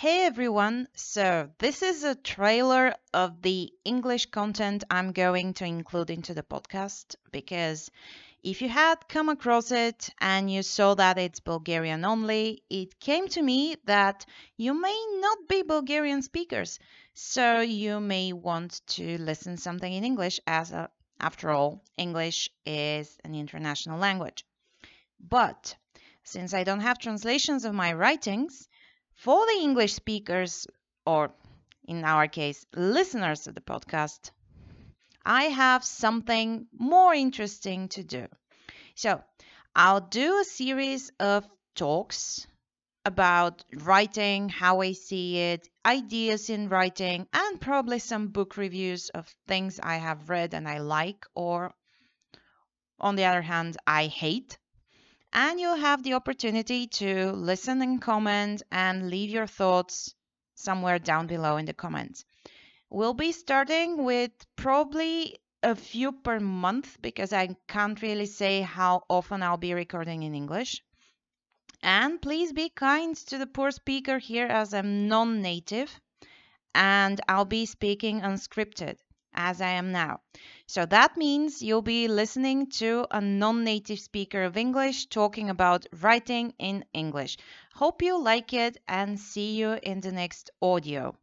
Hey everyone, so this is a trailer of the English content I'm going to include into the podcast because if you had come across it and you saw that it's Bulgarian only, it came to me that you may not be Bulgarian speakers, so you may want to listen something in English as a, after all, English is an international language. But since I don't have translations of my writings, for the English speakers, or in our case, listeners of the podcast, I have something more interesting to do. So, I'll do a series of talks about writing, how I see it, ideas in writing, and probably some book reviews of things I have read and I like, or on the other hand, I hate and you'll have the opportunity to listen and comment and leave your thoughts somewhere down below in the comments. We'll be starting with probably a few per month because I can't really say how often I'll be recording in English. And please be kind to the poor speaker here as I'm non native and I'll be speaking unscripted as I am now. So that means you'll be listening to a non native speaker of English talking about writing in English. Hope you like it and see you in the next audio.